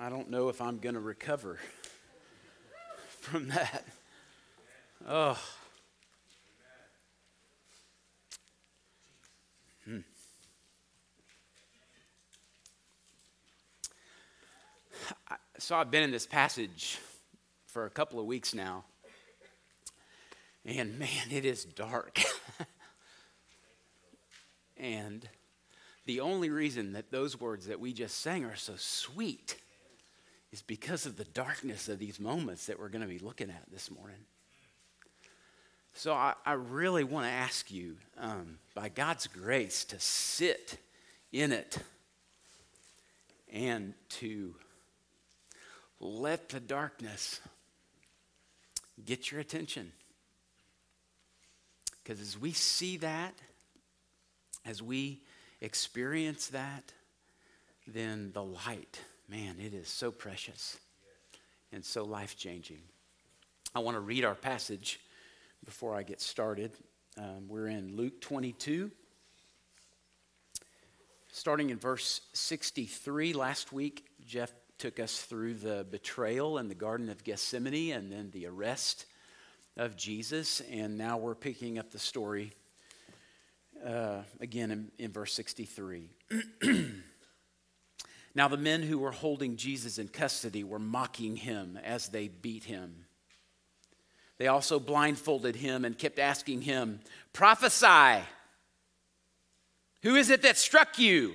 I don't know if I'm going to recover from that. Oh. Hmm. So I've been in this passage for a couple of weeks now. And man, it is dark. and the only reason that those words that we just sang are so sweet is because of the darkness of these moments that we're going to be looking at this morning. So I, I really want to ask you, um, by God's grace, to sit in it and to let the darkness get your attention. Because as we see that, as we experience that, then the light, man, it is so precious and so life changing. I want to read our passage before I get started. Um, we're in Luke 22, starting in verse 63. Last week, Jeff took us through the betrayal in the Garden of Gethsemane and then the arrest of Jesus. And now we're picking up the story uh, again in, in verse 63. now, the men who were holding Jesus in custody were mocking him as they beat him. They also blindfolded him and kept asking him, Prophesy! Who is it that struck you?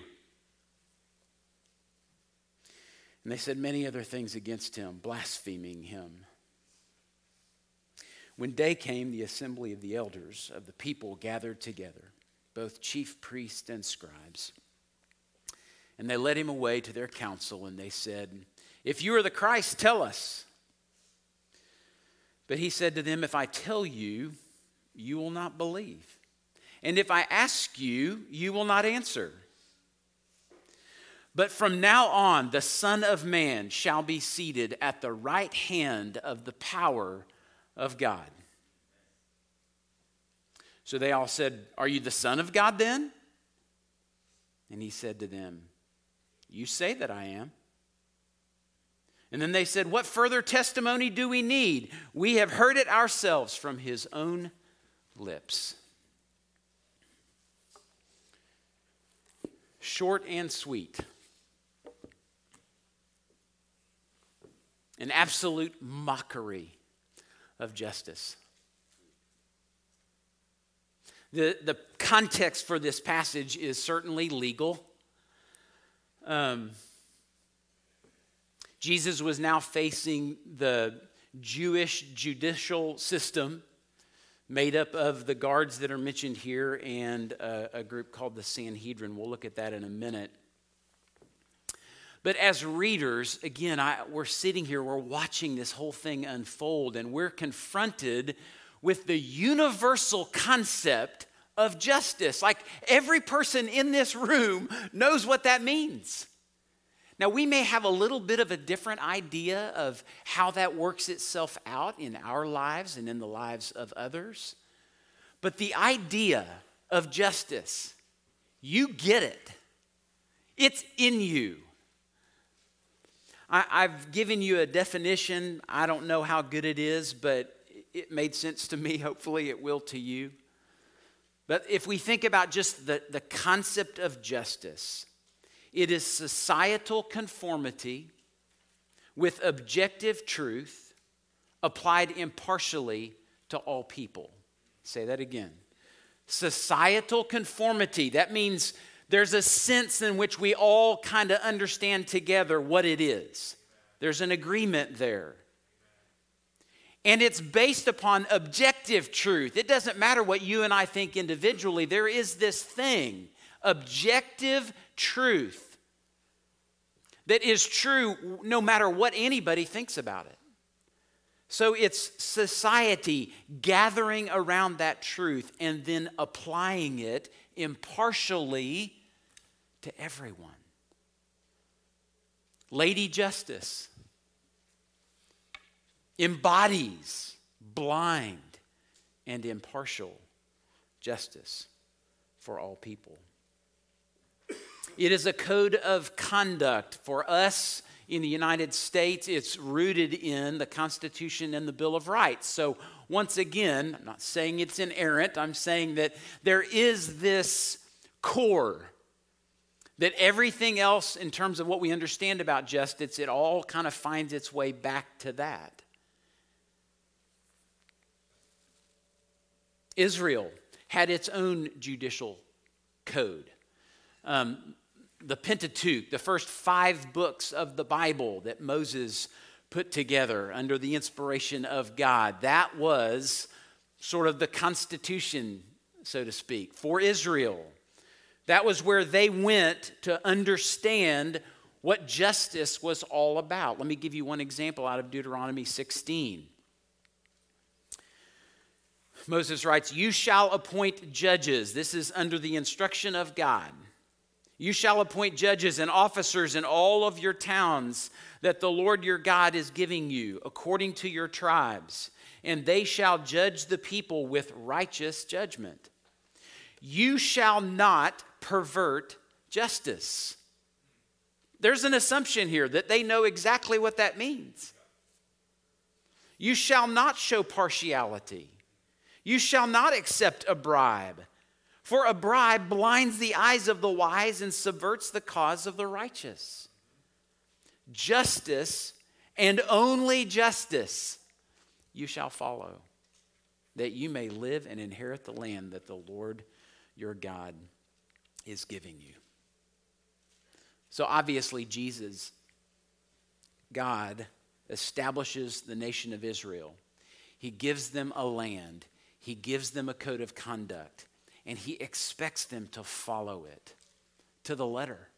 And they said many other things against him, blaspheming him. When day came, the assembly of the elders of the people gathered together, both chief priests and scribes. And they led him away to their council, and they said, If you are the Christ, tell us. But he said to them, If I tell you, you will not believe. And if I ask you, you will not answer. But from now on, the Son of Man shall be seated at the right hand of the power of God. So they all said, Are you the Son of God then? And he said to them, You say that I am. And then they said, What further testimony do we need? We have heard it ourselves from his own lips. Short and sweet. An absolute mockery of justice. The, the context for this passage is certainly legal. Um, Jesus was now facing the Jewish judicial system made up of the guards that are mentioned here and a, a, group called the Sanhedrin. We'll look at that in a minute. But as readers, again, I, we're sitting here, we're watching this whole thing unfold, and we're confronted with the universal concept of justice. Like every person in this room knows what that means. Now, we may have a little bit of a different idea of how that works itself out in our lives and in the lives of others, but the idea of justice, you get it. It's in you. I, have given you a definition. I don't know how good it is, but it made sense to me. Hopefully, it will to you. But if we think about just the, the concept of justice, it is societal conformity with objective truth applied impartially to all people. Say that again. Societal conformity, that means there's a sense in which we all kind of understand together what it is. There's an agreement there. And it's based upon objective truth. It doesn't matter what you and I think individually, there is this thing, objective truth, that is true no matter what anybody thinks about it. So it's society gathering around that truth and then applying it impartially to everyone. Lady Justice embodies blind and impartial justice for all people. It is a code of conduct for us in the United States, it's rooted in the Constitution and the Bill of Rights. So, once again, I'm not saying it's inerrant, I'm saying that there is this core that everything else, in terms of what we understand about justice, it all kind of finds its way back to that. Israel had its own judicial code. Um, the Pentateuch, the first five books of the Bible that Moses put together under the inspiration of God, that was sort of the constitution, so to speak, for Israel. That was where they went to understand what justice was all about. Let me give you one example out of Deuteronomy 16. Moses writes, You shall appoint judges. This is under the instruction of God. You shall appoint judges and officers in all of your towns that the Lord your God is giving you, according to your tribes, and they shall judge the people with righteous judgment. You shall not pervert justice. There's an assumption here that they know exactly what that means. You shall not show partiality. You shall not accept a bribe, for a bribe blinds the eyes of the wise and subverts the cause of the righteous. Justice and only justice you shall follow, that you may live and inherit the land that the Lord your God is giving you. So obviously, Jesus, God, establishes the nation of Israel. He gives them a land. He gives them a code of conduct, and he expects them to follow it to the letter.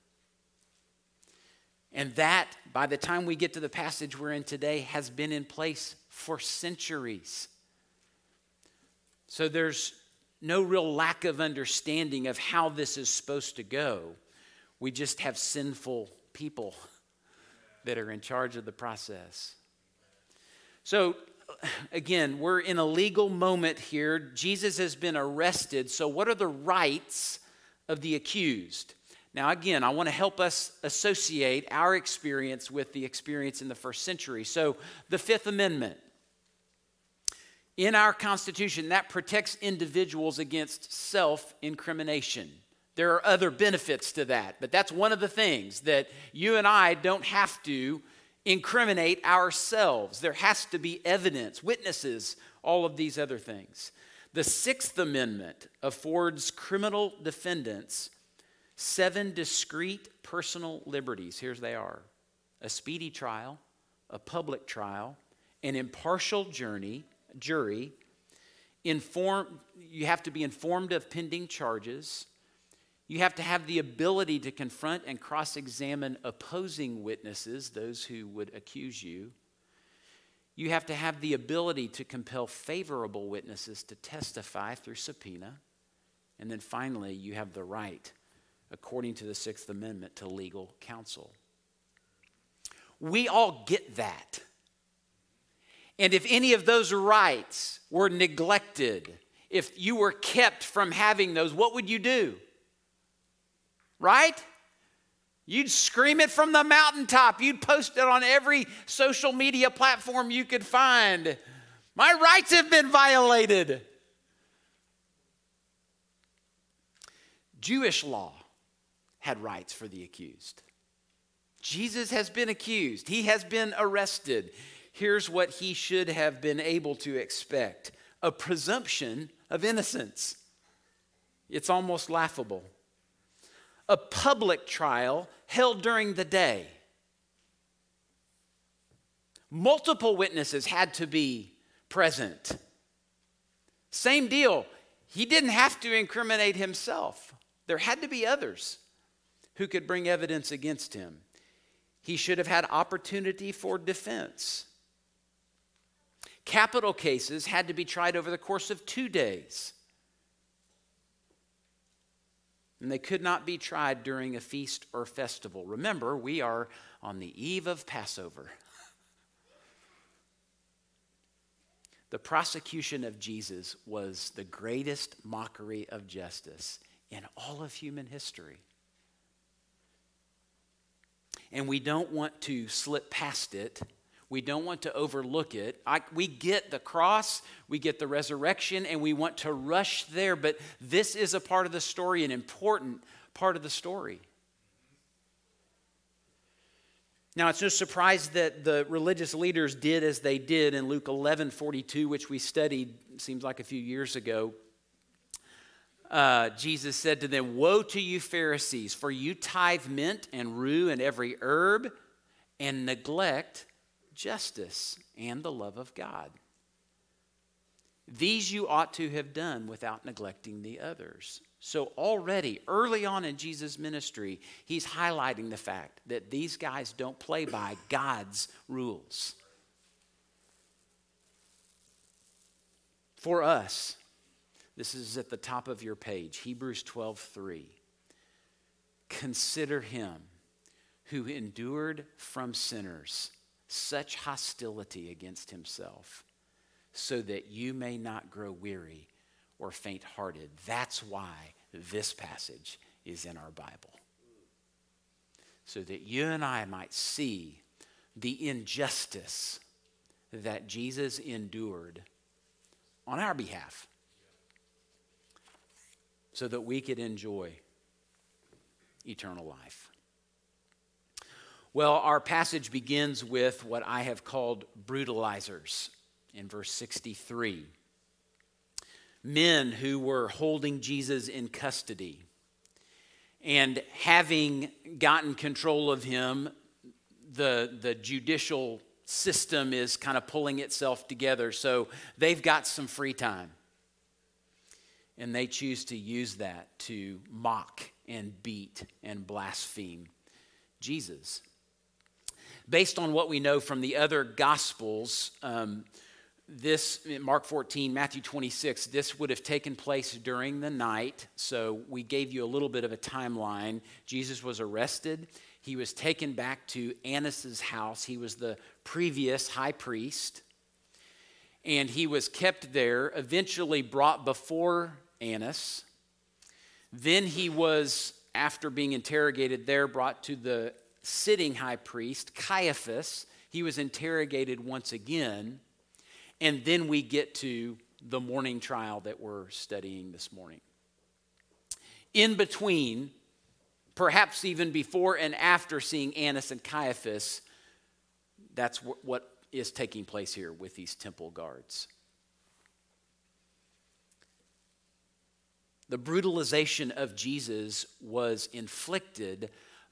And that, by the time we get to the passage we're in today, has been in place for centuries. So there's no real lack of understanding of how this is supposed to go. We just have sinful people that are in charge of the process. So, again, we're in a legal moment here. Jesus has been arrested. So, what are the rights of the accused? Now, again, I want to help us associate our experience with the experience in the first century. So, the Fifth Amendment in our Constitution, that protects individuals against self incrimination. There are other benefits to that, but that's one of the things that you and I don't have to incriminate ourselves. There has to be evidence, witnesses, all of these other things. The Sixth Amendment affords criminal defendants seven discrete personal liberties. Here's they are a speedy trial, a public trial, an impartial journey, jury, inform, you have to be informed of pending charges, you have to have the ability to confront and cross examine opposing witnesses, those who would accuse you. You have to have the ability to compel favorable witnesses to testify through subpoena. And then finally, you have the right, according to the Sixth Amendment, to legal counsel. We all get that. And if any of those rights were neglected, if you were kept from having those, what would you do? Right? You'd scream it from the mountaintop. You'd post it on every social media platform you could find. My rights have been violated. Jewish law had rights for the accused. Jesus has been accused, he has been arrested. Here's what he should have been able to expect a presumption of innocence. It's almost laughable a public trial held during the day. Multiple witnesses had to be present. Same deal. He didn't have to incriminate himself, there had to be others who could bring evidence against him. He should have had opportunity for defense. Capital cases had to be tried over the course of two days and they could not be tried during a feast or festival. Remember, we are on the eve of Passover. the prosecution of Jesus was the greatest mockery of justice in all of human history. and we don't want to slip past it. We don't want to overlook it. I, we get the cross, we get the resurrection, and we want to rush there, but this is a part of the story, an important part of the story. Now, it's no surprise that the religious leaders did as they did in Luke 11 42, which we studied, seems like a few years ago. Uh, Jesus said to them, Woe to you, Pharisees, for you tithe mint and rue and every herb and neglect justice and the love of God. These you ought to have done without neglecting the others. So, already, early on in Jesus' ministry, he's highlighting the fact that these guys don't play by God's rules. For us, this is at the top of your page, Hebrews 12 3. Consider him who endured from sinners such hostility against himself, so that you may not grow weary or faint hearted. That's why this passage is in our Bible. So that you and I might see the injustice that Jesus endured on our behalf, so that we could enjoy eternal life. Well, our passage begins with what I have called brutalizers in verse 63. Men who were holding Jesus in custody. And having gotten control of him, the, the judicial system is kind of pulling itself together. So they've got some free time. And they choose to use that to mock and beat and blaspheme Jesus based on what we know from the other gospels, um, this, Mark 14, Matthew 26, this would have taken place during the night. So we gave you a little bit of a timeline. Jesus was arrested. He was taken back to Annas's house. He was the previous high priest. And he was kept there, eventually brought before Annas. Then he was, after being interrogated there, brought to the sitting high priest, Caiaphas. He was interrogated once again. And then we get to the morning trial that we're studying this morning. In between, perhaps even before and after seeing Annas and Caiaphas, that's what is taking place here with these temple guards. The brutalization of Jesus was inflicted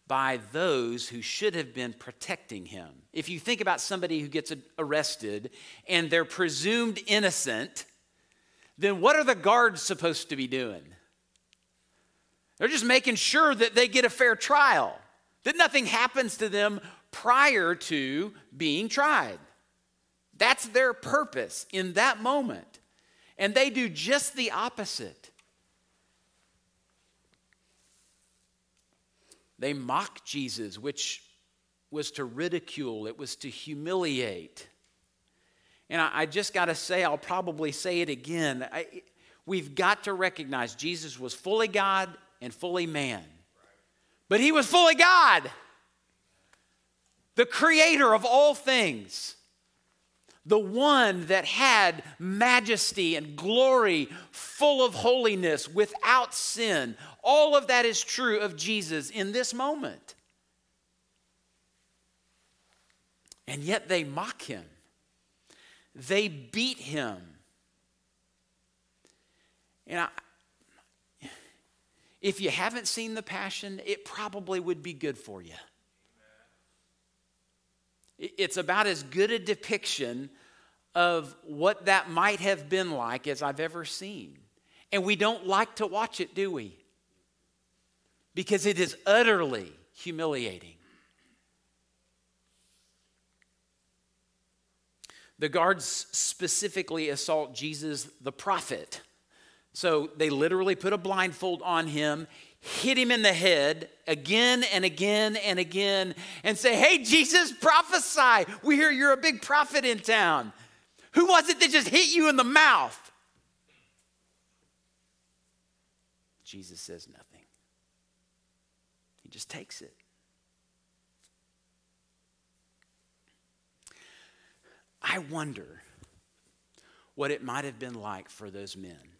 by those who should have been protecting him. If you think about somebody who gets arrested and they're presumed innocent, then what are the guards supposed to be doing? They're just making sure that they get a fair trial, that nothing happens to them prior to being tried. That's their purpose in that moment. And they do just the opposite. They mock Jesus, which was to ridicule, it was to humiliate. And I, I just got to say, I'll probably say it again. I, we've got to recognize Jesus was fully God and fully man. But he was fully God, the creator of all things the one that had majesty and glory, full of holiness, without sin. All of that is true of Jesus in this moment. And yet they mock him, they beat him. And I, if you haven't seen The Passion, it probably would be good for you. It's about as good a depiction of what that might have been like as I've ever seen. And we don't like to watch it, do we? Because it is utterly humiliating. The guards specifically assault Jesus, the prophet. So they literally put a blindfold on him hit him in the head again and again and again and say, Hey, Jesus, prophesy. We hear you're a big prophet in town. Who was it that just hit you in the mouth? Jesus says nothing, he just takes it. I wonder what it might have been like for those men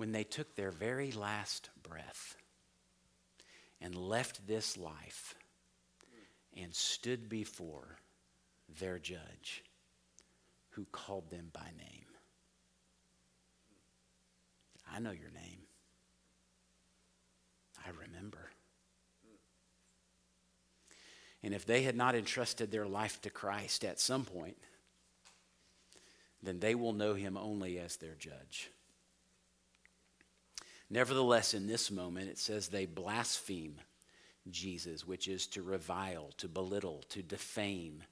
when they took their very last breath and left this life and stood before their judge who called them by name. I know your name. I remember. And if they had not entrusted their life to Christ at some point, then they will know him only as their judge. Nevertheless, in this moment, it says they blaspheme Jesus, which is to revile, to belittle, to defame,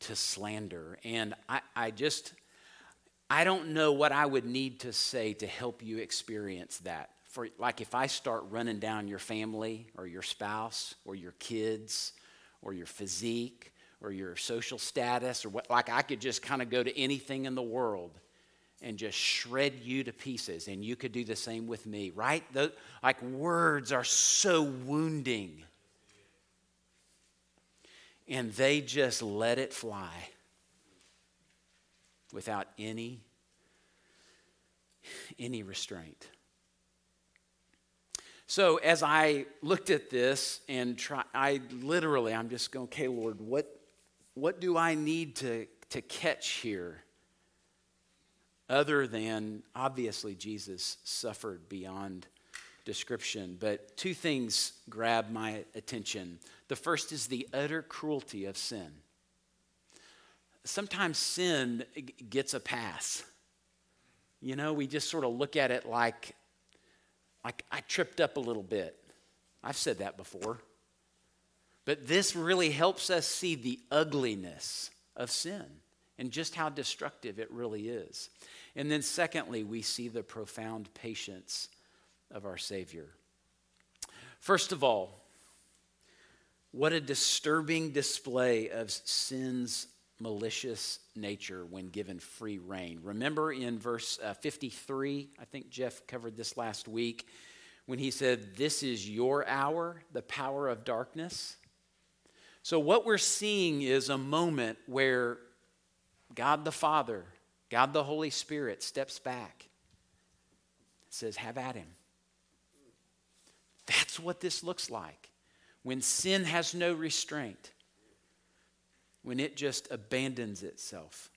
to slander. And I, I just, I don't know what I would need to say to help you experience that. For like if I start running down your family or your spouse or your kids or your physique or your social status or what, like I could just kind of go to anything in the world and just shred you to pieces. And you could do the same with me, right? The, like words are so wounding. And they just let it fly without any, any restraint. So as I looked at this and try, I literally, I'm just going, okay, Lord, what, what do I need to, to catch here? Other than obviously Jesus suffered beyond description, but two things grab my attention. The first is the utter cruelty of sin. Sometimes sin gets a pass. You know, we just sort of look at it like like I tripped up a little bit. I've said that before. But this really helps us see the ugliness of sin and just how destructive it really is. And then, secondly, we see the profound patience of our Savior. First of all, what a disturbing display of sin's malicious nature when given free rein. Remember in verse uh, 53, I think Jeff covered this last week, when he said, This is your hour, the power of darkness. So, what we're seeing is a moment where God the Father, God the Holy Spirit steps back, says, Have at him. That's what this looks like when sin has no restraint when it just abandons itself.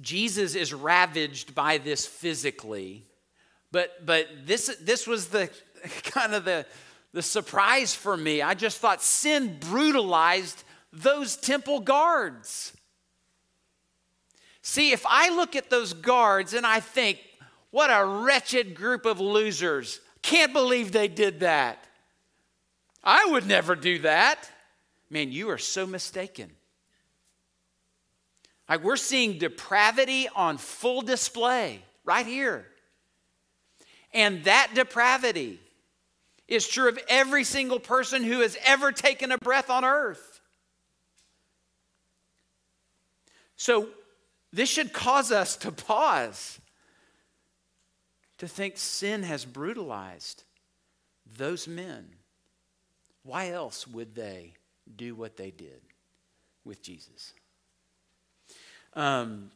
Jesus is ravaged by this physically, but, but this, this was the kind of the, the surprise for me. I just thought sin brutalized those temple guards. See, if I look at those guards and I think, what a wretched group of losers, can't believe they did that. I would never do that. Man, you are so mistaken. Like we're seeing depravity on full display right here. And that depravity is true of every single person who has ever taken a breath on earth. So, this should cause us to pause, to think sin has brutalized those men. Why else would they do what they did with Jesus? Um,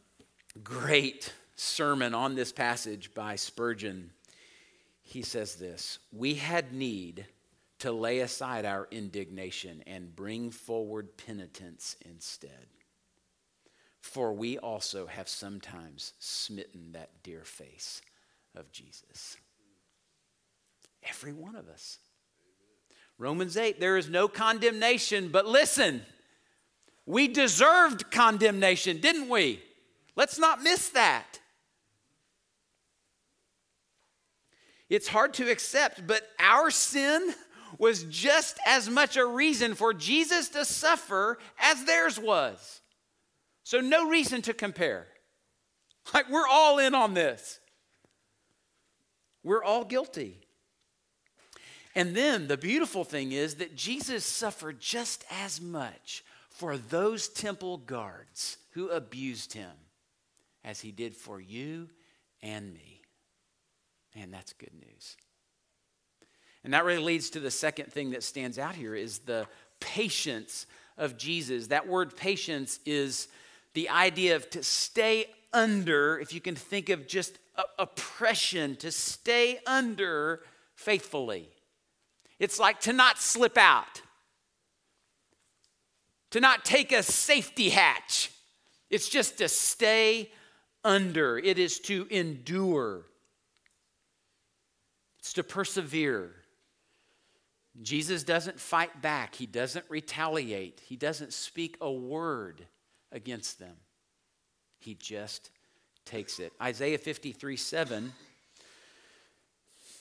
great sermon on this passage by Spurgeon. He says this We had need to lay aside our indignation and bring forward penitence instead. For we also have sometimes smitten that dear face of Jesus. Every one of us. Romans 8, there is no condemnation, but listen, we deserved condemnation, didn't we? Let's not miss that. It's hard to accept, but our sin was just as much a reason for Jesus to suffer as theirs was. So, no reason to compare. Like, we're all in on this. We're all guilty. And then the beautiful thing is that Jesus suffered just as much for those temple guards who abused him as he did for you and me. And that's good news. And that really leads to the second thing that stands out here is the patience of Jesus. That word patience is the idea of to stay under, if you can think of just oppression, to stay under faithfully. It's like to not slip out, to not take a safety hatch. It's just to stay under, it is to endure, it's to persevere. Jesus doesn't fight back, he doesn't retaliate, he doesn't speak a word against them. He just takes it. Isaiah 53 7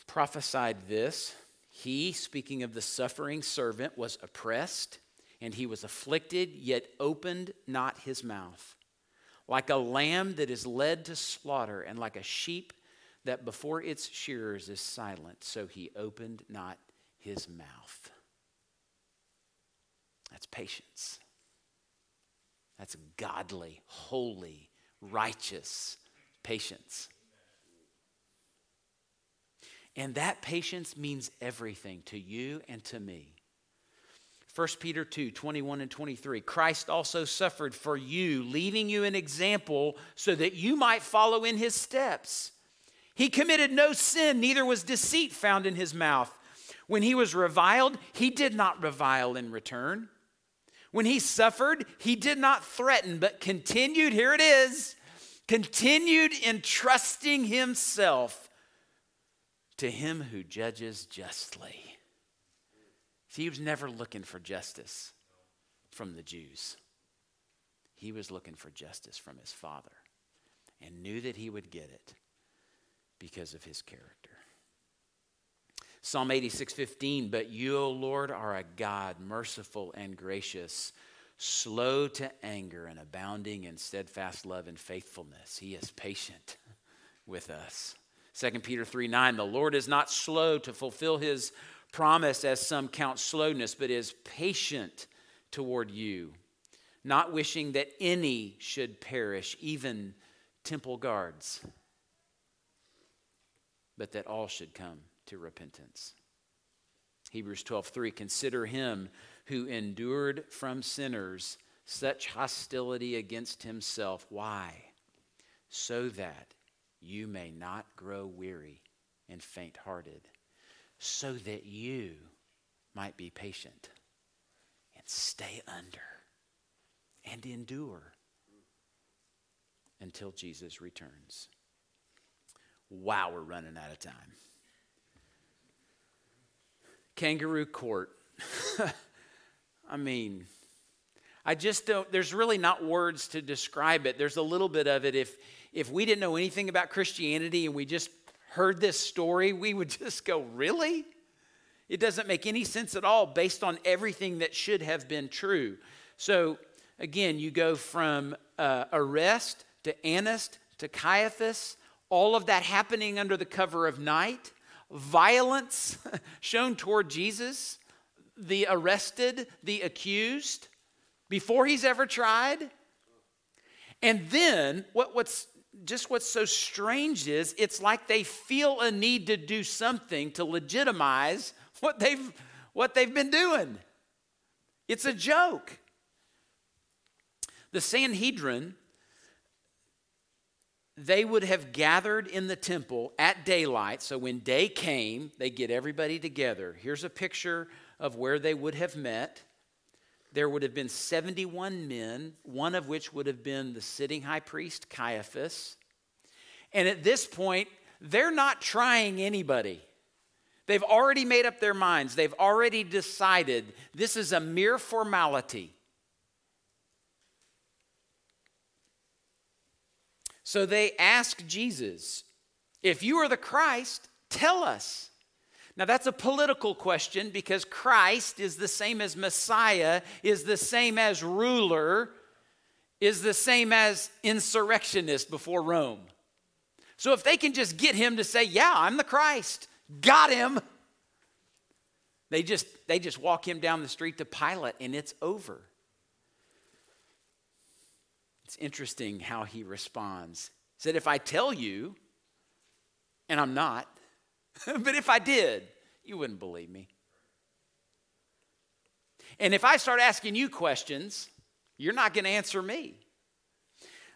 prophesied this. He, speaking of the suffering servant, was oppressed and he was afflicted, yet opened not his mouth. Like a lamb that is led to slaughter, and like a sheep that before its shearers is silent, so he opened not his mouth. That's patience. That's godly, holy, righteous patience. And that patience means everything to you and to me. 1 Peter 2 21 and 23. Christ also suffered for you, leaving you an example so that you might follow in his steps. He committed no sin, neither was deceit found in his mouth. When he was reviled, he did not revile in return. When he suffered, he did not threaten, but continued, here it is, continued entrusting himself to him who judges justly. See, he was never looking for justice from the Jews. He was looking for justice from his father and knew that he would get it because of his character. Psalm 86:15, but you, O Lord, are a God merciful and gracious, slow to anger and abounding in steadfast love and faithfulness. He is patient with us. 2 Peter 3 9, the Lord is not slow to fulfill his promise, as some count slowness, but is patient toward you, not wishing that any should perish, even temple guards, but that all should come to repentance. Hebrews 12:3 Consider him who endured from sinners such hostility against himself. Why? So that you may not grow weary and faint hearted, so that you might be patient and stay under and endure until Jesus returns. Wow, we're running out of time. Kangaroo court. I mean, I just don't, there's really not words to describe it. There's a little bit of it. If, if we didn't know anything about Christianity and we just heard this story, we would just go, really? It doesn't make any sense at all based on everything that should have been true. So, again, you go from uh, arrest to Annas to Caiaphas, all of that happening under the cover of night violence shown toward Jesus, the arrested, the accused, before he's ever tried. And then what, what's just what's so strange is it's like they feel a need to do something to legitimize what they've what they've been doing. It's a joke. The Sanhedrin they would have gathered in the temple at daylight. So when day came, they get everybody together. Here's a picture of where they would have met. There would have been 71 men, one of which would have been the sitting high priest Caiaphas. And at this point, they're not trying anybody. They've already made up their minds. They've already decided this is a mere formality. So they ask Jesus, If you are the Christ, tell us. Now, that's a political question because Christ is the same as Messiah, is the same as ruler, is the same as insurrectionist before Rome. So, if they can just get him to say, Yeah, I'm the Christ, got him, they just, they just walk him down the street to Pilate and it's over. It's interesting how he responds. He said, If I tell you, and I'm not, but if I did, you wouldn't believe me. And if I start asking you questions, you're not going to answer me.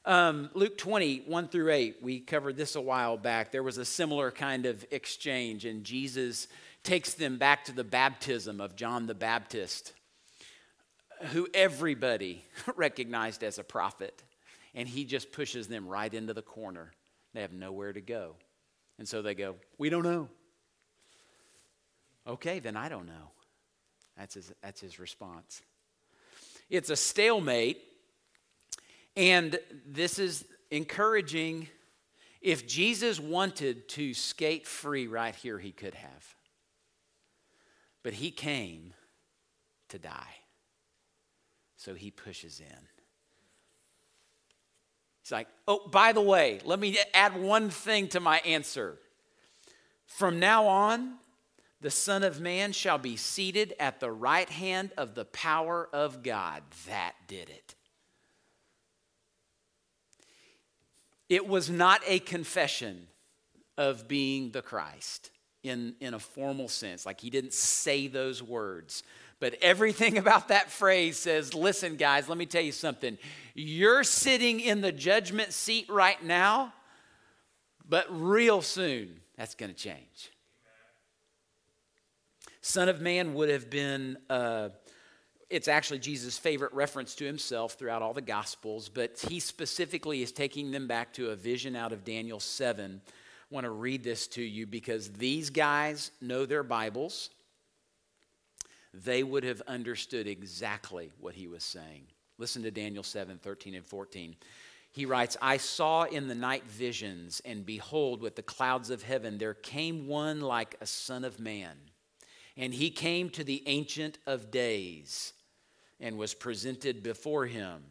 Um, Luke 20, 1 through 8, we covered this a while back. There was a similar kind of exchange, and Jesus takes them back to the baptism of John the Baptist, who everybody recognized as a prophet. And he just pushes them right into the corner. They have nowhere to go. And so they go, We don't know. Okay, then I don't know. That's his, that's his response. It's a stalemate and this is encouraging. If Jesus wanted to skate free right here, he could have. But he came to die. So he pushes in. He's like, oh, by the way, let me add one thing to my answer. From now on, the Son of Man shall be seated at the right hand of the power of God. That did it. It was not a confession of being the Christ in, in a formal sense. Like he didn't say those words. But everything about that phrase says, listen, guys, let me tell you something. You're sitting in the judgment seat right now, but real soon that's going to change. Son of Man would have been. Uh, it's actually Jesus' favorite reference to himself throughout all the Gospels, but he specifically is taking them back to a vision out of Daniel 7. I want to read this to you because these guys know their Bibles. They would have understood exactly what he was saying. Listen to Daniel 7 13 and 14. He writes, I saw in the night visions, and behold, with the clouds of heaven, there came one like a son of man. And he came to the Ancient of Days and was presented before him.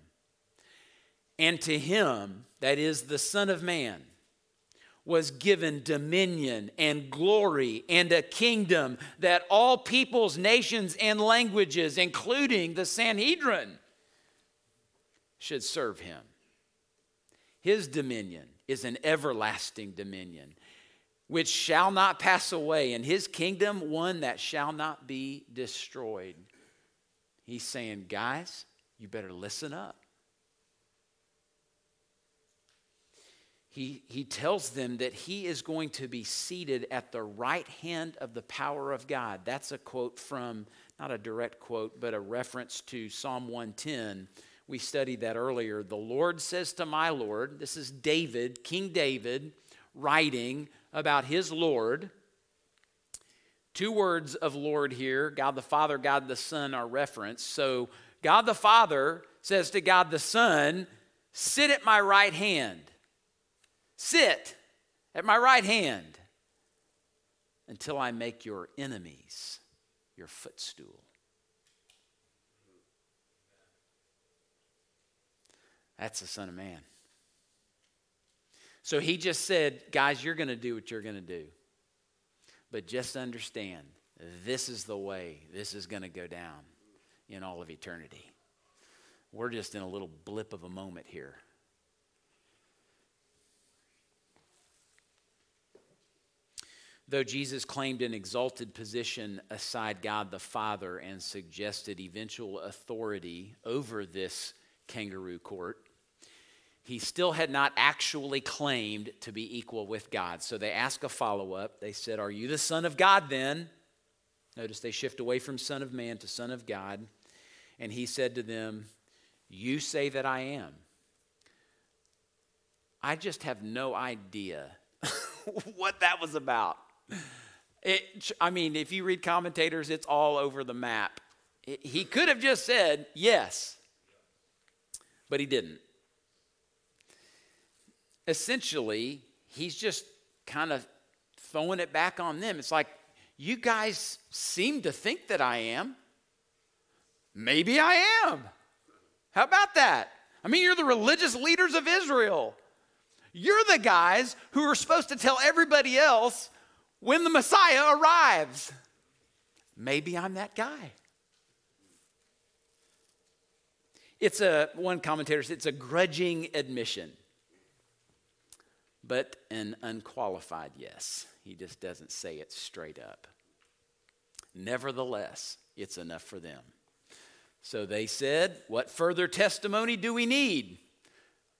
And to him, that is the Son of Man, was given dominion and glory and a kingdom that all peoples, nations, and languages, including the Sanhedrin, should serve him. His dominion is an everlasting dominion which shall not pass away, and his kingdom one that shall not be destroyed. He's saying, guys, you better listen up. He, he tells them that he is going to be seated at the right hand of the power of God. That's a quote from, not a direct quote, but a reference to Psalm 110. We studied that earlier. The Lord says to my Lord, this is David, King David, writing about his Lord. Two words of Lord here God the Father, God the Son are referenced. So God the Father says to God the Son, Sit at my right hand. Sit at my right hand until I make your enemies your footstool. That's the Son of Man. So he just said, Guys, you're going to do what you're going to do. But just understand, this is the way this is going to go down in all of eternity. We're just in a little blip of a moment here. Though Jesus claimed an exalted position aside God the Father and suggested eventual authority over this kangaroo court, he still had not actually claimed to be equal with God. So they ask a follow up. They said, Are you the Son of God then? Notice they shift away from Son of Man to Son of God. And he said to them, You say that I am. I just have no idea what that was about. It, I mean, if you read commentators, it's all over the map. He could have just said yes, but he didn't essentially, he's just kind of throwing it back on them. It's like, you guys seem to think that I am. Maybe I am. How about that? I mean, you're the religious leaders of Israel. You're the guys who are supposed to tell everybody else when the Messiah arrives. Maybe I'm that guy. It's a, one commentator said, it's a grudging admission but an unqualified yes. He just doesn't say it straight up. Nevertheless, it's enough for them. So they said, What further testimony do we need?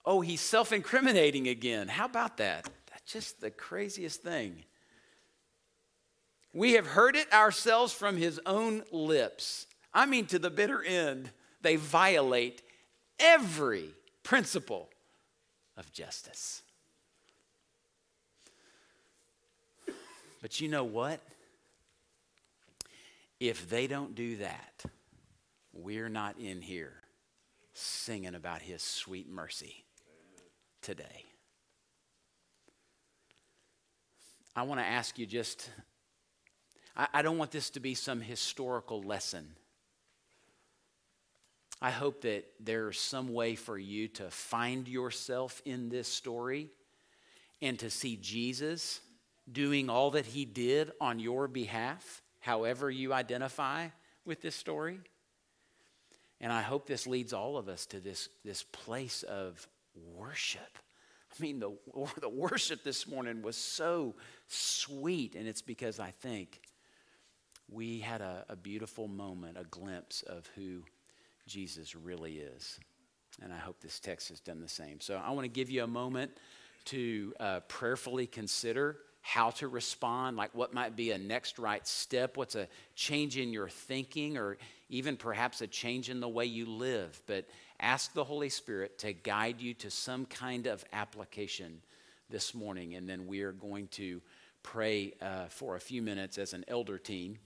Oh, he's self incriminating again. How about that? That's just the craziest thing. We have heard it ourselves from his own lips. I mean, to the bitter end, they violate every principle of justice. But you know what? If they don't do that, we're not in here singing about his sweet mercy today. I want to ask you just, I, I, don't want this to be some historical lesson. I hope that there's some way for you to find yourself in this story and to see Jesus doing all that he did on your behalf, however you identify with this story. And I hope this leads all of us to this, this place of worship. I mean, the, the worship this morning was so sweet, and it's because I think we had a, a beautiful moment, a glimpse of who Jesus really is. And I hope this text has done the same. So I want to give you a moment to uh, prayerfully consider how to respond, like what might be a next right step, what's a change in your thinking, or even perhaps a change in the way you live. But ask the Holy Spirit to guide you to some kind of application this morning. And then we are going to pray uh, for a few minutes as an elder team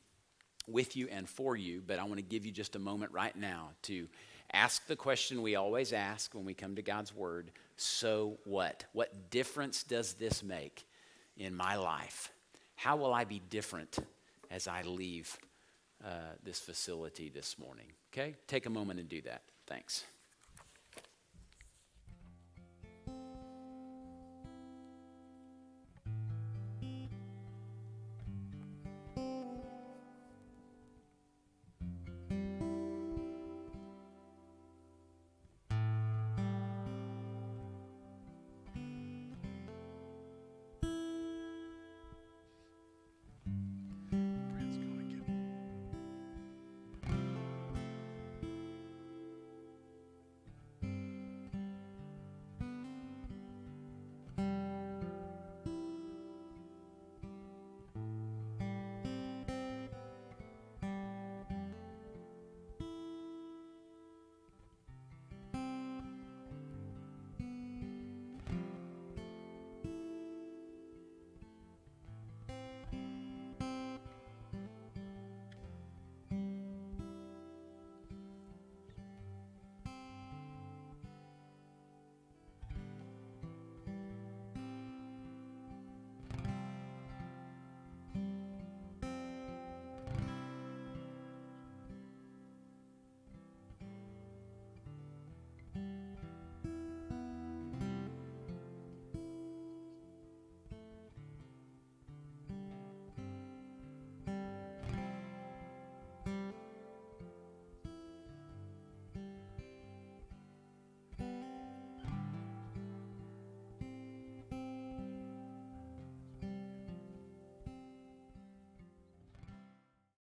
with you and for you. But I want to give you just a moment right now to ask the question we always ask when we come to God's Word so what? What difference does this make? in my life? How will I be different as I leave uh, this facility this morning? Okay? Take a moment and do that. Thanks.